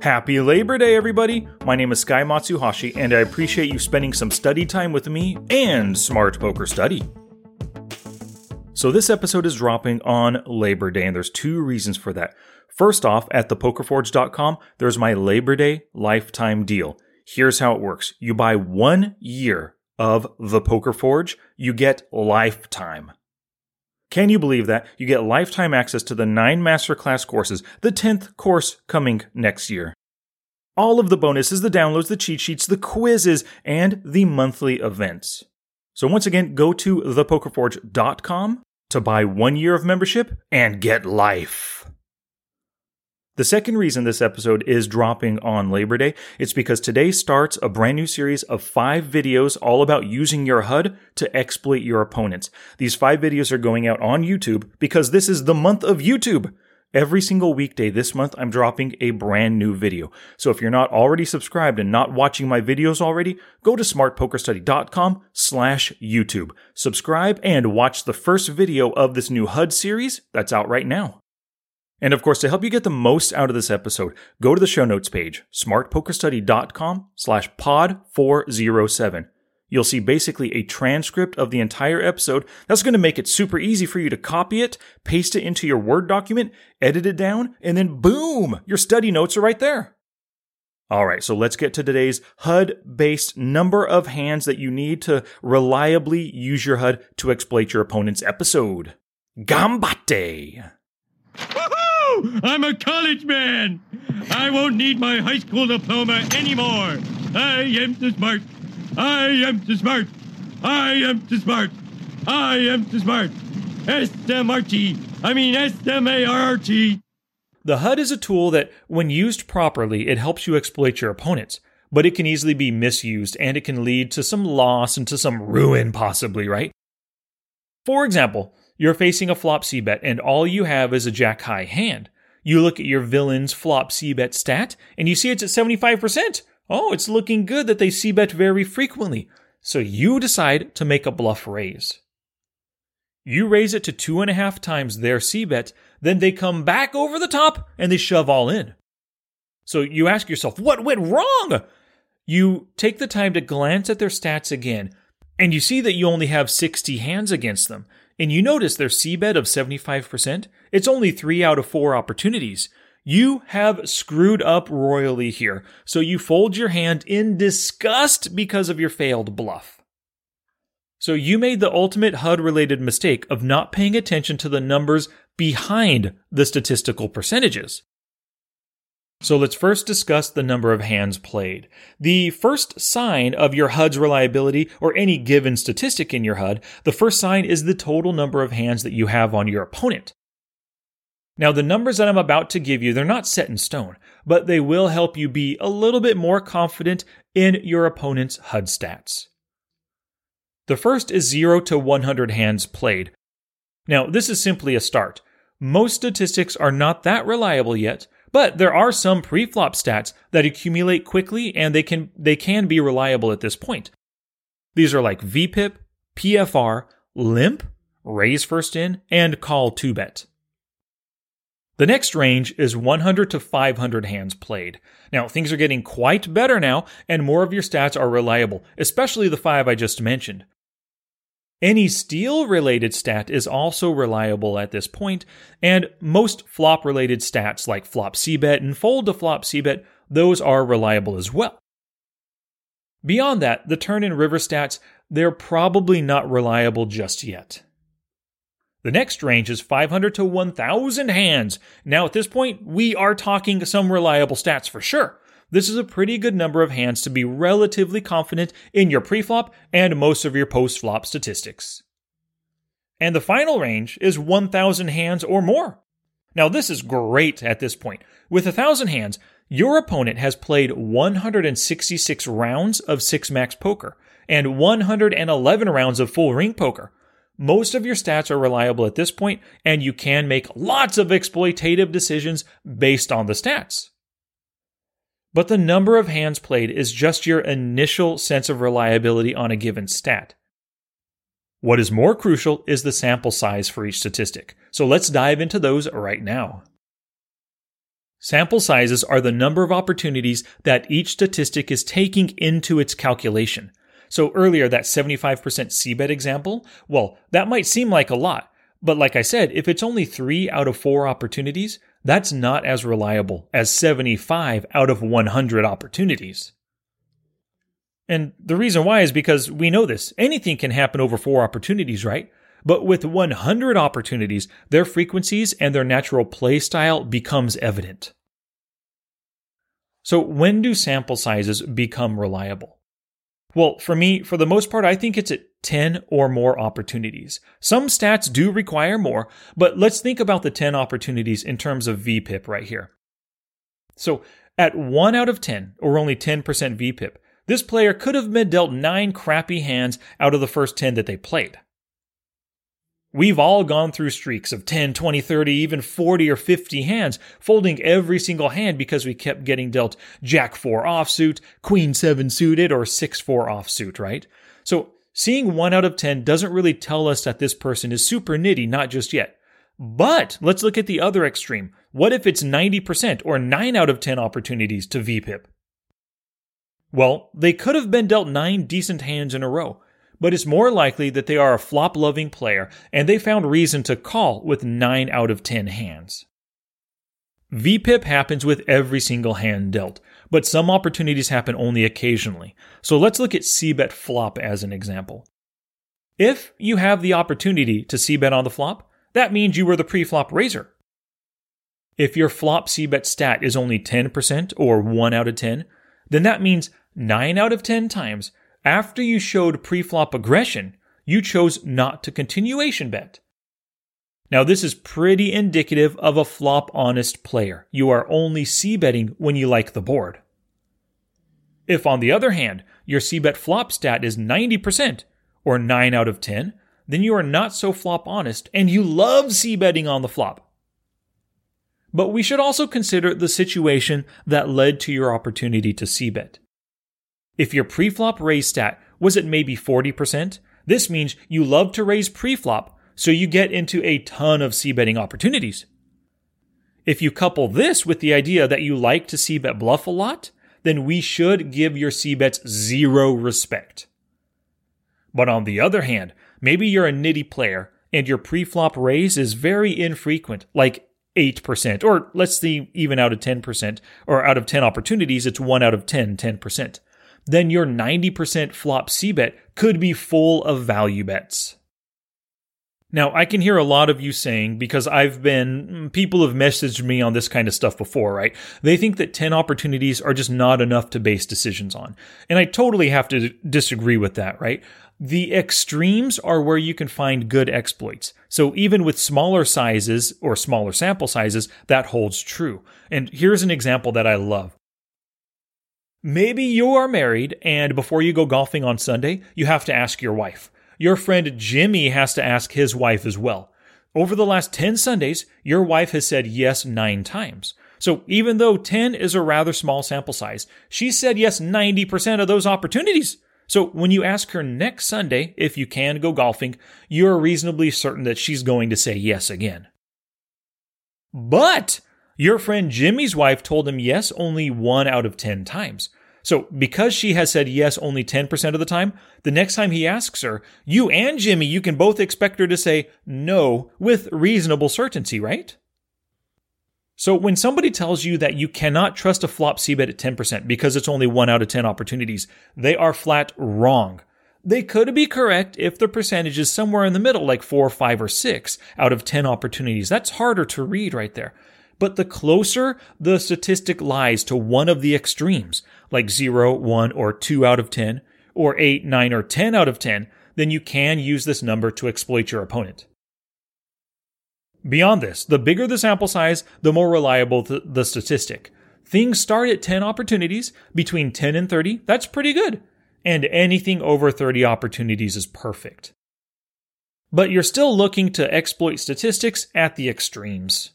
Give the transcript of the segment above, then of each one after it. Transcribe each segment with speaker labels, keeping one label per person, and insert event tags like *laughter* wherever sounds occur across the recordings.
Speaker 1: Happy Labor Day, everybody! My name is Sky Matsuhashi, and I appreciate you spending some study time with me and Smart Poker Study. So, this episode is dropping on Labor Day, and there's two reasons for that. First off, at thepokerforge.com, there's my Labor Day lifetime deal. Here's how it works you buy one year of The Poker Forge, you get lifetime. Can you believe that? You get lifetime access to the nine masterclass courses, the 10th course coming next year. All of the bonuses, the downloads, the cheat sheets, the quizzes, and the monthly events. So once again, go to thepokerforge.com to buy one year of membership and get life. The second reason this episode is dropping on Labor Day, it's because today starts a brand new series of five videos all about using your HUD to exploit your opponents. These five videos are going out on YouTube because this is the month of YouTube. Every single weekday this month, I'm dropping a brand new video. So if you're not already subscribed and not watching my videos already, go to smartpokerstudy.com slash YouTube. Subscribe and watch the first video of this new HUD series that's out right now. And of course, to help you get the most out of this episode, go to the show notes page, smartpokerstudy.com slash pod 407. You'll see basically a transcript of the entire episode. That's going to make it super easy for you to copy it, paste it into your Word document, edit it down, and then boom, your study notes are right there. All right, so let's get to today's HUD based number of hands that you need to reliably use your HUD to exploit your opponent's episode. Gambate!
Speaker 2: I'm a college man. I won't need my high school diploma anymore. I am too smart. I am too smart. I am too smart. I am too smart. S-M-R-T. I mean S-M-A-R-R-T.
Speaker 1: The HUD is a tool that, when used properly, it helps you exploit your opponents. But it can easily be misused and it can lead to some loss and to some ruin, possibly, right? For example, you're facing a flop C bet, and all you have is a jack high hand. You look at your villain's flop C bet stat, and you see it's at 75%. Oh, it's looking good that they C bet very frequently. So you decide to make a bluff raise. You raise it to two and a half times their C bet, then they come back over the top and they shove all in. So you ask yourself, what went wrong? You take the time to glance at their stats again, and you see that you only have 60 hands against them and you notice their bet of 75%, it's only three out of four opportunities. You have screwed up royally here, so you fold your hand in disgust because of your failed bluff. So you made the ultimate HUD related mistake of not paying attention to the numbers behind the statistical percentages. So let's first discuss the number of hands played. The first sign of your HUD's reliability, or any given statistic in your HUD, the first sign is the total number of hands that you have on your opponent. Now, the numbers that I'm about to give you, they're not set in stone, but they will help you be a little bit more confident in your opponent's HUD stats. The first is 0 to 100 hands played. Now, this is simply a start. Most statistics are not that reliable yet, but there are some pre-flop stats that accumulate quickly and they can they can be reliable at this point. These are like VPIP, PFR, limp, raise first in, and call two bet. The next range is 100 to 500 hands played. Now, things are getting quite better now, and more of your stats are reliable, especially the five I just mentioned. Any steal related stat is also reliable at this point, and most flop related stats like flop cbet and fold to flop cbet, those are reliable as well. Beyond that, the turn and river stats, they're probably not reliable just yet. The next range is 500 to 1000 hands. Now at this point, we are talking some reliable stats for sure. This is a pretty good number of hands to be relatively confident in your preflop and most of your post-flop statistics. And the final range is 1000 hands or more. Now this is great at this point. With 1000 hands, your opponent has played 166 rounds of 6 max poker and 111 rounds of full ring poker. Most of your stats are reliable at this point, and you can make lots of exploitative decisions based on the stats. But the number of hands played is just your initial sense of reliability on a given stat. What is more crucial is the sample size for each statistic. So let's dive into those right now. Sample sizes are the number of opportunities that each statistic is taking into its calculation. So earlier, that 75% c-bet example, well, that might seem like a lot. But like I said, if it's only three out of four opportunities, that's not as reliable as 75 out of 100 opportunities. And the reason why is because we know this. Anything can happen over four opportunities, right? But with 100 opportunities, their frequencies and their natural play style becomes evident. So when do sample sizes become reliable? Well, for me, for the most part, I think it's at 10 or more opportunities. Some stats do require more, but let's think about the 10 opportunities in terms of VPIP right here. So, at 1 out of 10, or only 10% VPIP, this player could have been dealt 9 crappy hands out of the first 10 that they played. We've all gone through streaks of 10, 20, 30, even 40 or 50 hands, folding every single hand because we kept getting dealt Jack 4 offsuit, Queen 7 suited, or 6 4 offsuit, right? So seeing 1 out of 10 doesn't really tell us that this person is super nitty, not just yet. But let's look at the other extreme. What if it's 90% or 9 out of 10 opportunities to VPIP? Well, they could have been dealt 9 decent hands in a row but it's more likely that they are a flop loving player and they found reason to call with 9 out of 10 hands. VPIP happens with every single hand dealt, but some opportunities happen only occasionally. So let's look at c-bet flop as an example. If you have the opportunity to c-bet on the flop, that means you were the pre-flop raiser. If your flop c-bet stat is only 10% or 1 out of 10, then that means 9 out of 10 times after you showed pre-flop aggression, you chose not to continuation bet. Now, this is pretty indicative of a flop honest player. You are only c betting when you like the board. If, on the other hand, your c bet flop stat is 90% or 9 out of 10, then you are not so flop honest and you love c betting on the flop. But we should also consider the situation that led to your opportunity to c bet. If your preflop raise stat was at maybe 40%, this means you love to raise preflop, so you get into a ton of c betting opportunities. If you couple this with the idea that you like to c bet bluff a lot, then we should give your c bets zero respect. But on the other hand, maybe you're a nitty player and your preflop raise is very infrequent, like 8%, or let's see, even out of 10%, or out of 10 opportunities, it's 1 out of 10, 10% then your 90% flop C bet could be full of value bets. Now, I can hear a lot of you saying, because I've been, people have messaged me on this kind of stuff before, right? They think that 10 opportunities are just not enough to base decisions on. And I totally have to disagree with that, right? The extremes are where you can find good exploits. So even with smaller sizes or smaller sample sizes, that holds true. And here's an example that I love. Maybe you are married, and before you go golfing on Sunday, you have to ask your wife. Your friend Jimmy has to ask his wife as well. Over the last 10 Sundays, your wife has said yes nine times. So even though 10 is a rather small sample size, she said yes 90% of those opportunities. So when you ask her next Sunday if you can go golfing, you're reasonably certain that she's going to say yes again. But your friend Jimmy's wife told him yes only one out of 10 times. So, because she has said yes only 10% of the time, the next time he asks her, you and Jimmy, you can both expect her to say no with reasonable certainty, right? So, when somebody tells you that you cannot trust a flop bet at 10% because it's only 1 out of 10 opportunities, they are flat wrong. They could be correct if the percentage is somewhere in the middle, like 4, 5, or 6 out of 10 opportunities. That's harder to read right there. But the closer the statistic lies to one of the extremes, like 0, 1, or 2 out of 10, or 8, 9, or 10 out of 10, then you can use this number to exploit your opponent. Beyond this, the bigger the sample size, the more reliable the, the statistic. Things start at 10 opportunities, between 10 and 30, that's pretty good. And anything over 30 opportunities is perfect. But you're still looking to exploit statistics at the extremes.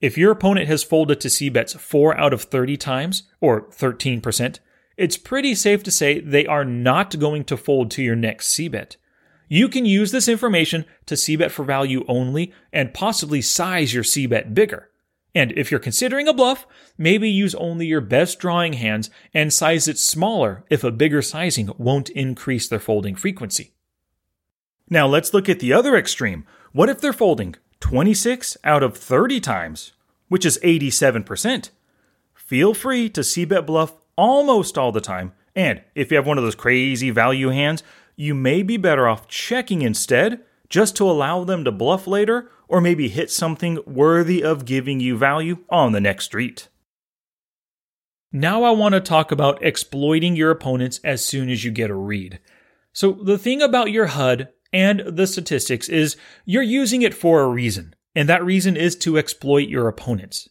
Speaker 1: If your opponent has folded to C bets 4 out of 30 times, or 13%, it's pretty safe to say they are not going to fold to your next C bet. You can use this information to C bet for value only and possibly size your C bet bigger. And if you're considering a bluff, maybe use only your best drawing hands and size it smaller if a bigger sizing won't increase their folding frequency. Now let's look at the other extreme. What if they're folding 26 out of 30 times, which is 87%? Feel free to c bet bluff almost all the time, and if you have one of those crazy value hands, you may be better off checking instead just to allow them to bluff later or maybe hit something worthy of giving you value on the next street. Now I want to talk about exploiting your opponents as soon as you get a read. So the thing about your HUD and the statistics is you're using it for a reason, and that reason is to exploit your opponents.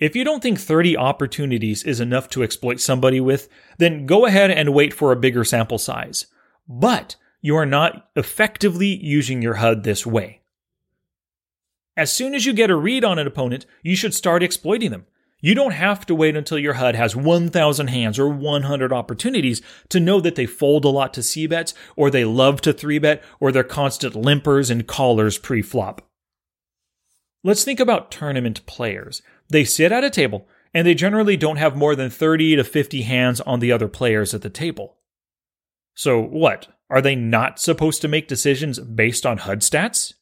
Speaker 1: If you don't think 30 opportunities is enough to exploit somebody with, then go ahead and wait for a bigger sample size. But you are not effectively using your HUD this way. As soon as you get a read on an opponent, you should start exploiting them. You don't have to wait until your HUD has 1,000 hands or 100 opportunities to know that they fold a lot to C bets, or they love to 3 bet, or they're constant limpers and callers pre flop. Let's think about tournament players. They sit at a table, and they generally don't have more than 30 to 50 hands on the other players at the table. So, what? Are they not supposed to make decisions based on HUD stats?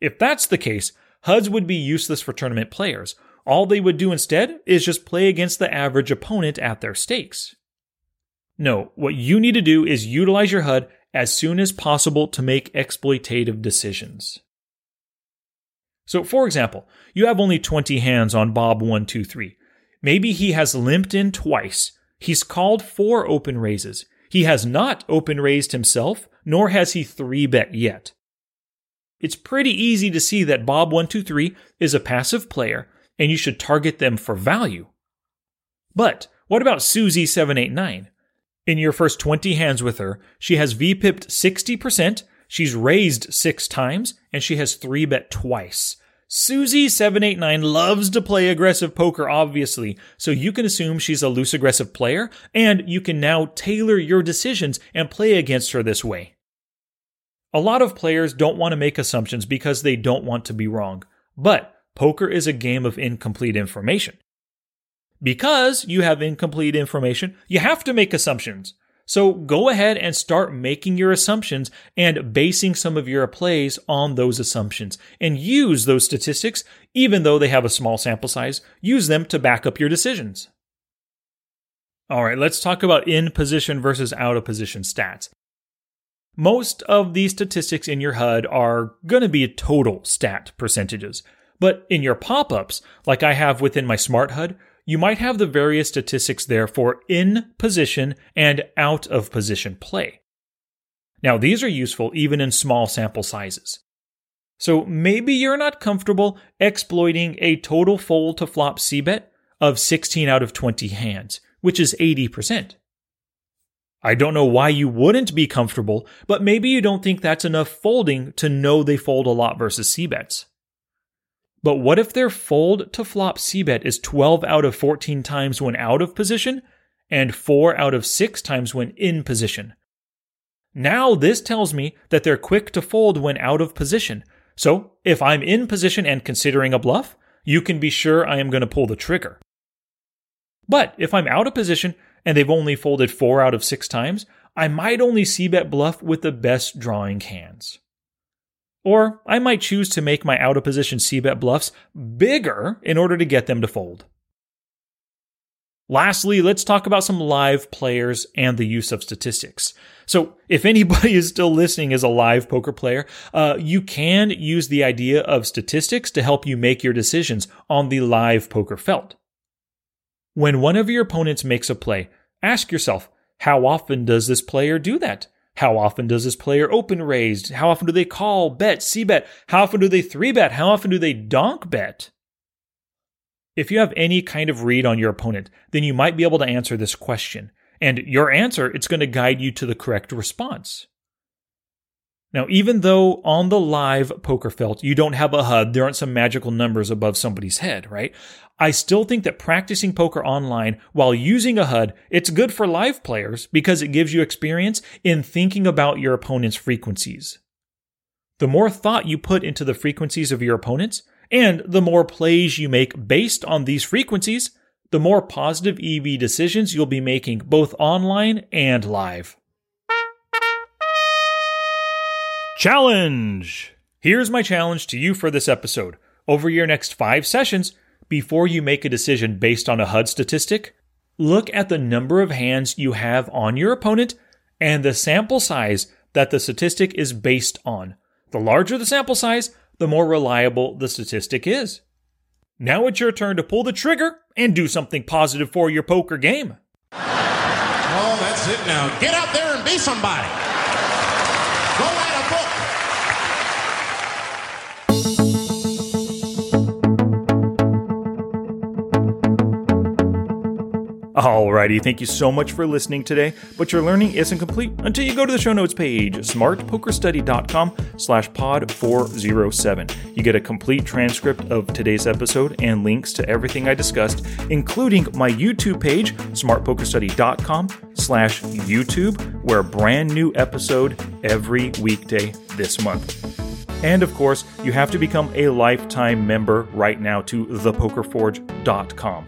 Speaker 1: If that's the case, HUDs would be useless for tournament players. All they would do instead is just play against the average opponent at their stakes. No, what you need to do is utilize your HUD as soon as possible to make exploitative decisions. So, for example, you have only 20 hands on Bob 123. Maybe he has limped in twice. He's called four open raises. He has not open raised himself, nor has he three bet yet. It's pretty easy to see that Bob123 is a passive player and you should target them for value. But what about Susie789? In your first 20 hands with her, she has VPIP'd 60%, she's raised six times, and she has 3 bet twice. Susie789 loves to play aggressive poker, obviously, so you can assume she's a loose aggressive player, and you can now tailor your decisions and play against her this way. A lot of players don't want to make assumptions because they don't want to be wrong. But poker is a game of incomplete information. Because you have incomplete information, you have to make assumptions. So go ahead and start making your assumptions and basing some of your plays on those assumptions and use those statistics, even though they have a small sample size, use them to back up your decisions. All right, let's talk about in position versus out of position stats. Most of these statistics in your HUD are going to be total stat percentages. But in your pop ups, like I have within my Smart HUD, you might have the various statistics there for in position and out of position play. Now, these are useful even in small sample sizes. So maybe you're not comfortable exploiting a total fold to flop C bet of 16 out of 20 hands, which is 80%. I don't know why you wouldn't be comfortable, but maybe you don't think that's enough folding to know they fold a lot versus C bets. But what if their fold to flop C bet is 12 out of 14 times when out of position and 4 out of 6 times when in position? Now this tells me that they're quick to fold when out of position. So if I'm in position and considering a bluff, you can be sure I am going to pull the trigger. But if I'm out of position and they've only folded four out of six times, I might only c bet bluff with the best drawing hands. Or I might choose to make my out of position c bet bluffs bigger in order to get them to fold. Lastly, let's talk about some live players and the use of statistics. So, if anybody *laughs* is still listening as a live poker player, uh, you can use the idea of statistics to help you make your decisions on the live poker felt. When one of your opponents makes a play, ask yourself, how often does this player do that? How often does this player open raised? How often do they call, bet, C bet? How often do they three bet? How often do they donk bet? If you have any kind of read on your opponent, then you might be able to answer this question. And your answer, it's going to guide you to the correct response. Now, even though on the live poker felt you don't have a HUD, there aren't some magical numbers above somebody's head, right? I still think that practicing poker online while using a HUD, it's good for live players because it gives you experience in thinking about your opponent's frequencies. The more thought you put into the frequencies of your opponents, And the more plays you make based on these frequencies, the more positive EV decisions you'll be making both online and live. Challenge! Here's my challenge to you for this episode. Over your next five sessions, before you make a decision based on a HUD statistic, look at the number of hands you have on your opponent and the sample size that the statistic is based on. The larger the sample size, the more reliable the statistic is. Now it's your turn to pull the trigger and do something positive for your poker game.
Speaker 3: Oh, that's it now. Get out there and be somebody.
Speaker 1: Alrighty, thank you so much for listening today, but your learning isn't complete until you go to the show notes page, smartpokerstudy.com slash pod 407. You get a complete transcript of today's episode and links to everything I discussed, including my YouTube page, smartpokerstudy.com slash YouTube, where a brand new episode every weekday this month. And of course, you have to become a lifetime member right now to thepokerforge.com.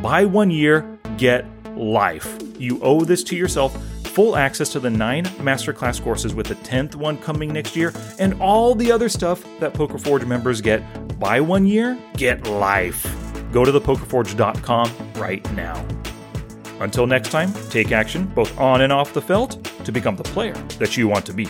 Speaker 1: Buy one year, get life. You owe this to yourself. Full access to the nine masterclass courses with the 10th one coming next year and all the other stuff that Poker Forge members get. Buy one year, get life. Go to thepokerforge.com right now. Until next time, take action both on and off the felt to become the player that you want to be.